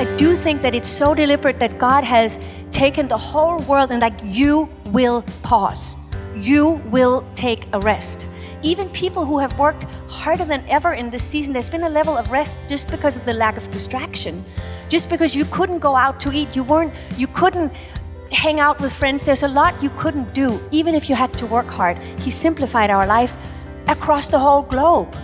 I do think that it's so deliberate that God has taken the whole world and like you will pause. You will take a rest. Even people who have worked harder than ever in this season, there's been a level of rest just because of the lack of distraction. Just because you couldn't go out to eat, you weren't, you couldn't hang out with friends. There's a lot you couldn't do, even if you had to work hard. He simplified our life across the whole globe.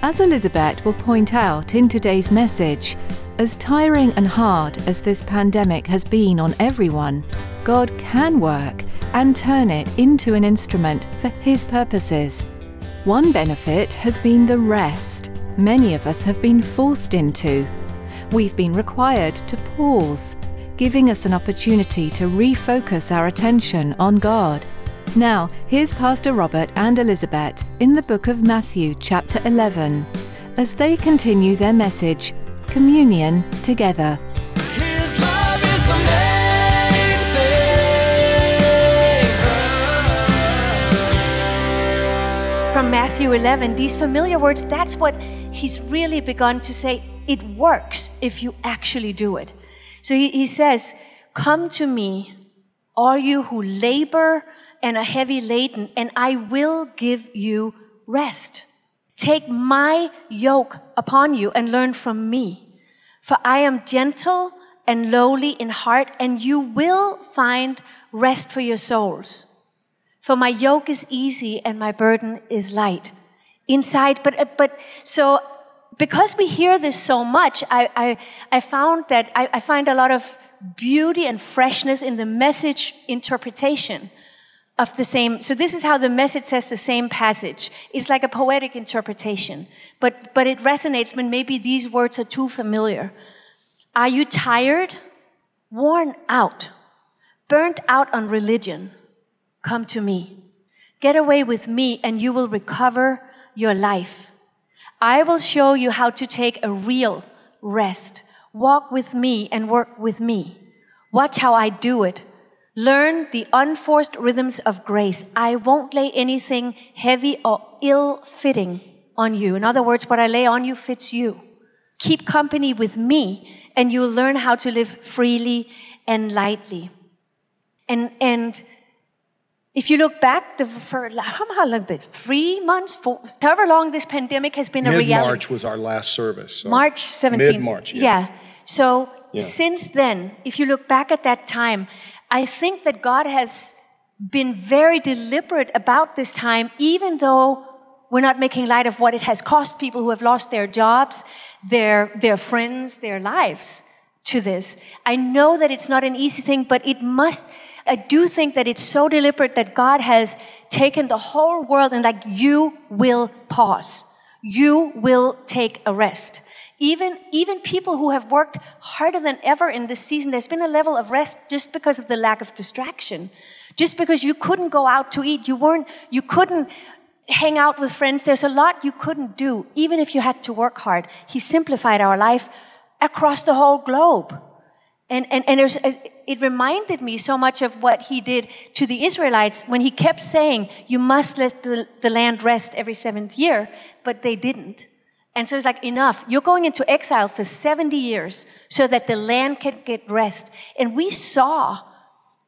As Elizabeth will point out in today's message, as tiring and hard as this pandemic has been on everyone, God can work and turn it into an instrument for His purposes. One benefit has been the rest many of us have been forced into. We've been required to pause, giving us an opportunity to refocus our attention on God. Now, here's Pastor Robert and Elizabeth in the book of Matthew, chapter 11, as they continue their message, Communion Together. His love is the main thing. from Matthew 11, these familiar words, that's what he's really begun to say. It works if you actually do it. So he, he says, Come to me, all you who labor and are heavy laden, and I will give you rest. Take my yoke upon you and learn from me. For I am gentle and lowly in heart, and you will find rest for your souls. For my yoke is easy and my burden is light. Inside, but uh, but so because we hear this so much, I I, I found that I, I find a lot of beauty and freshness in the message interpretation of the same. So this is how the message says the same passage. It's like a poetic interpretation, but but it resonates when maybe these words are too familiar. Are you tired, worn out, burnt out on religion? Come to me. Get away with me, and you will recover your life. I will show you how to take a real rest. Walk with me and work with me. Watch how I do it. Learn the unforced rhythms of grace. I won't lay anything heavy or ill fitting on you. In other words, what I lay on you fits you. Keep company with me, and you'll learn how to live freely and lightly. And, and if you look back, the, for how long? Bit three months, four, however long this pandemic has been a Mid reality. March was our last service. so- March 17th. Mid-March, yeah. So Yeah. since then, if you look back at that time, I think that God has been very deliberate about this time, even though we're not making light of what it has cost people who have lost their jobs, their, their friends, their lives to this. I know that it's not an easy thing, but it must, I do think that it's so deliberate that God has taken the whole world and like, you will pause. You will take a rest. Even, even people who have worked harder than ever in this season, there's been a level of rest just because of the lack of distraction. Just because you couldn't go out to eat, you weren't, you couldn't hang out with friends. There's a lot you couldn't do, even if you had to work hard. He simplified our life across the whole globe. And, and, and it, was, uh, it reminded me so much of what he did to the Israelites when he kept saying, You must let the, the land rest every seventh year, but they didn't. And so it's like, enough. You're going into exile for 70 years so that the land can get rest. And we saw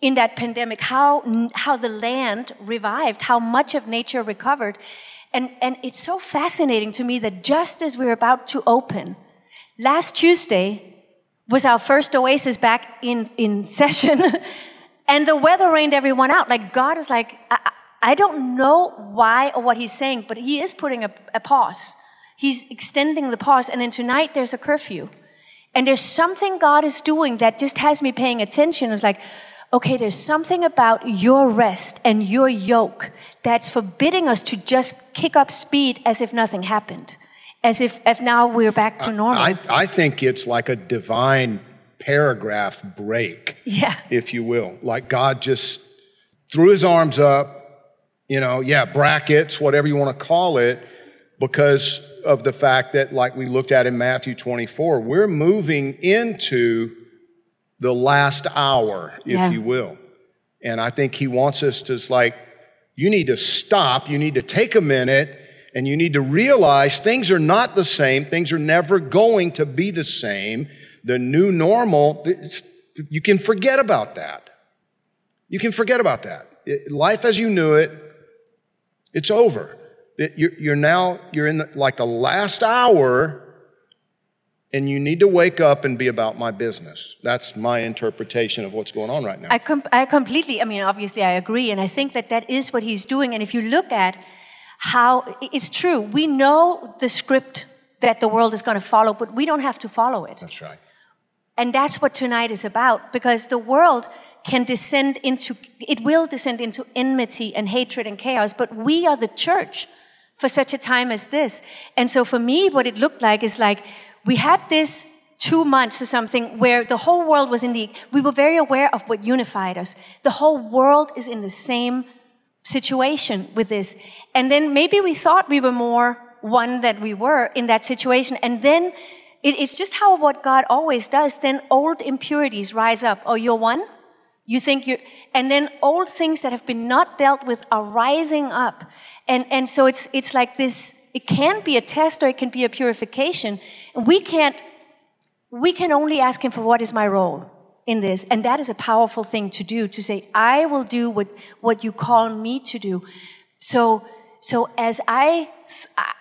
in that pandemic how, how the land revived, how much of nature recovered. And, and it's so fascinating to me that just as we're about to open, last Tuesday was our first oasis back in, in session, and the weather rained everyone out. Like, God is like, I, I don't know why or what He's saying, but He is putting a, a pause He's extending the pause. And then tonight there's a curfew. And there's something God is doing that just has me paying attention. It's like, okay, there's something about your rest and your yoke that's forbidding us to just kick up speed as if nothing happened, as if, if now we're back to normal. I, I think it's like a divine paragraph break, yeah. if you will. Like God just threw his arms up, you know, yeah, brackets, whatever you want to call it, because of the fact that, like we looked at in Matthew 24, we're moving into the last hour, if Yeah. you will. And I think he wants us to, like, you need to stop, you need to take a minute, and you need to realize things are not the same. Things are never going to be the same. The new normal, you can forget about that. You can forget about that. It- life as you knew it, it's over. You're now, you're in the, like the last hour, and you need to wake up and be about my business. That's my interpretation of what's going on right now. I, com- I completely, I mean, obviously, I agree. And I think that that is what he's doing. And if you look at how it's true, we know the script that the world is going to follow, but we don't have to follow it. That's right. And that's what tonight is about because the world can descend into, it will descend into enmity and hatred and chaos, but we are the church for such a time as this. And so for me, what it looked like is like we had this two months or something where the whole world was in the, we were very aware of what unified us. The whole world is in the same situation with this. And then maybe we thought we were more one that we were in that situation. And then it, it's just how what God always does. Then old impurities rise up. Oh, you're one? You think you're, and then old things that have been not dealt with are rising up. And, and so it's, it's like this, it can be a test or it can be a purification. And we can't, we can only ask Him for what is my role in this. And that is a powerful thing to do, to say, I will do what, what you call me to do. So, so as I,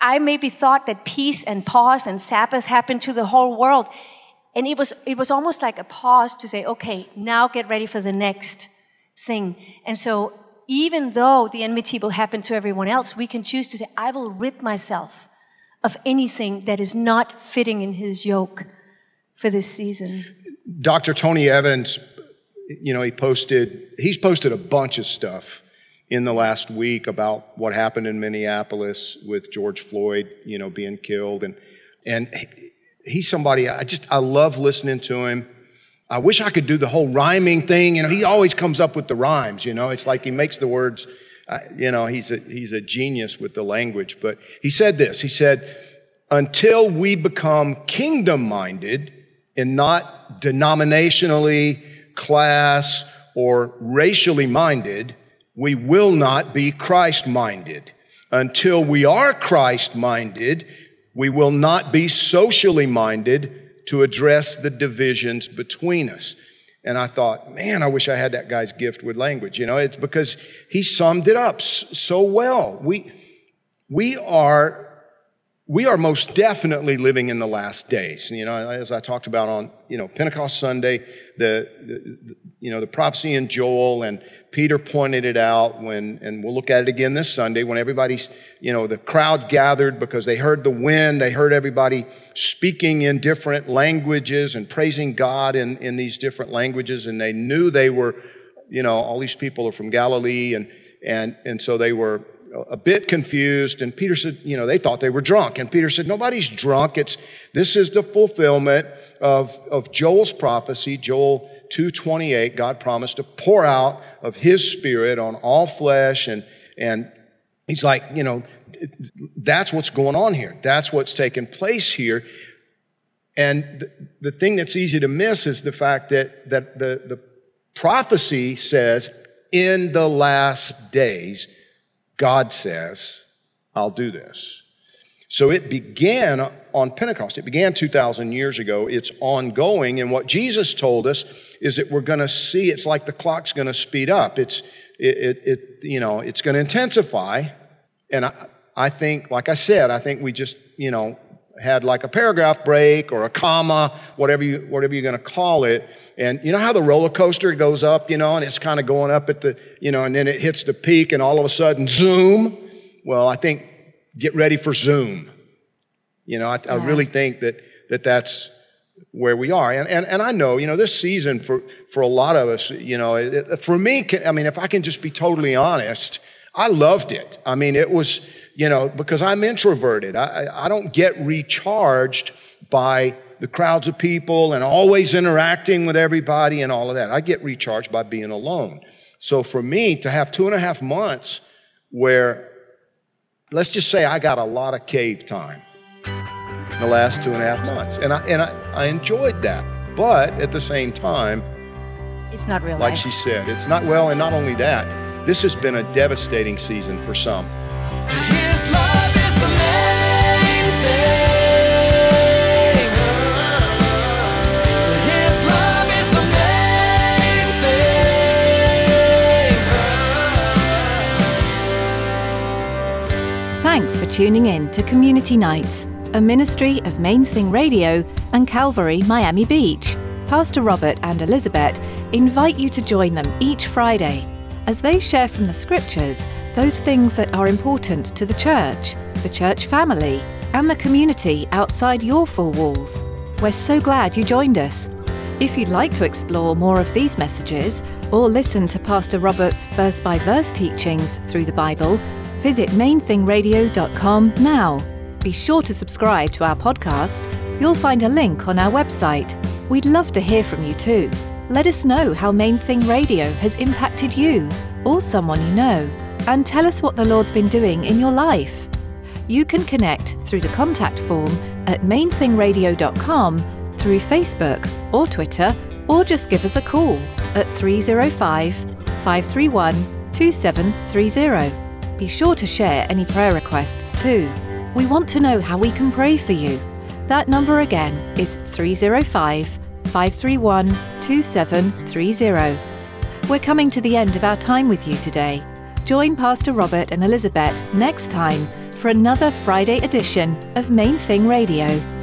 I maybe thought that peace and pause and Sabbath happened to the whole world. And it was, it was almost like a pause to say, okay, now get ready for the next thing. And so even though the enmity will happen to everyone else, we can choose to say, I will rid myself of anything that is not fitting in his yoke for this season. Dr. Tony Evans, you know, he posted, he's posted a bunch of stuff in the last week about what happened in Minneapolis with George Floyd, you know, being killed. And, and he's somebody, I just, I love listening to him. I wish I could do the whole rhyming thing. You know, he always comes up with the rhymes, you know, it's like he makes the words, uh, you know, he's a, he's a genius with the language. But he said this, he said, until we become kingdom minded and not denominationally, class, or racially minded, we will not be Christ minded. Until we are Christ minded, we will not be socially minded to address the divisions between us. And I thought, man, I wish I had that guy's gift with language. You know, it's because he summed it up so well. We, we are we are most definitely living in the last days. You know, as I talked about on, you know, Pentecost Sunday, the, the, the- you know, the prophecy in Joel and Peter pointed it out when, and we'll look at it again this Sunday when everybody's, you know, the crowd gathered because they heard the wind, they heard everybody speaking in different languages and praising God in, in these different languages, and they knew they were, you know, all these people are from Galilee, and, and, and so they were a bit confused and peter said you know they thought they were drunk and peter said nobody's drunk. It's this is the fulfillment of, of joel's prophecy joel 228 god promised to pour out of his spirit on all flesh and and he's like you know that's what's going on here that's what's taking place here and the, thing that's easy to miss is the fact that that the, the prophecy says in the last days God says, I'll do this. So it began on Pentecost. It began 2,000 years ago. It's ongoing. And what Jesus told us is that we're going to see, it's like the clock's going to speed up. It's, it, it, it you know, it's going to intensify. And I, I think, like I said, I think we just, you know, had like a paragraph break or a comma, whatever you whatever you're going to call it. And you know how the roller coaster goes up, you know, and it's kind of going up at the, you know, and then it hits the peak, and all of a sudden, zoom. Well, I think get ready for zoom. You know, I, I really think that, that that's where we are. And, and, and I know, you know, this season for, for a lot of us, you know, it, for me, I mean, if I can just be totally honest, I loved it. I mean, it was, you know, because I'm introverted. I, I don't get recharged by the crowds of people and always interacting with everybody and all of that. I get recharged by being alone. So for me to have two and a half months where, let's just say I got a lot of cave time in the last two and a half months. And I, and I, I enjoyed that. But at the same time, It's not real like life. she said, it's not well, and not only that, this has been a devastating season for some. Thanks for tuning in to Community Nights, a ministry of Main Thing Radio and Calvary Miami Beach. Pastor Robert and Elizabeth invite you to join them each Friday as they share from the scriptures those things that are important to the church, the church family, and the community outside your four walls. We're so glad you joined us. If you'd like to explore more of these messages or listen to Pastor Robert's verse by verse teachings through the Bible, visit mainthingradio.com now. Be sure to subscribe to our podcast. You'll find a link on our website. We'd love to hear from you too. Let us know how Main Thing Radio has impacted you or someone you know, and tell us what the Lord's been doing in your life. You can connect through the contact form at mainthingradio.com through Facebook or Twitter, or just give us a call at 305 531 2730. Be sure to share any prayer requests too. We want to know how we can pray for you. That number again is 305 531 2730. We're coming to the end of our time with you today. Join Pastor Robert and Elizabeth next time for another Friday edition of Main Thing Radio.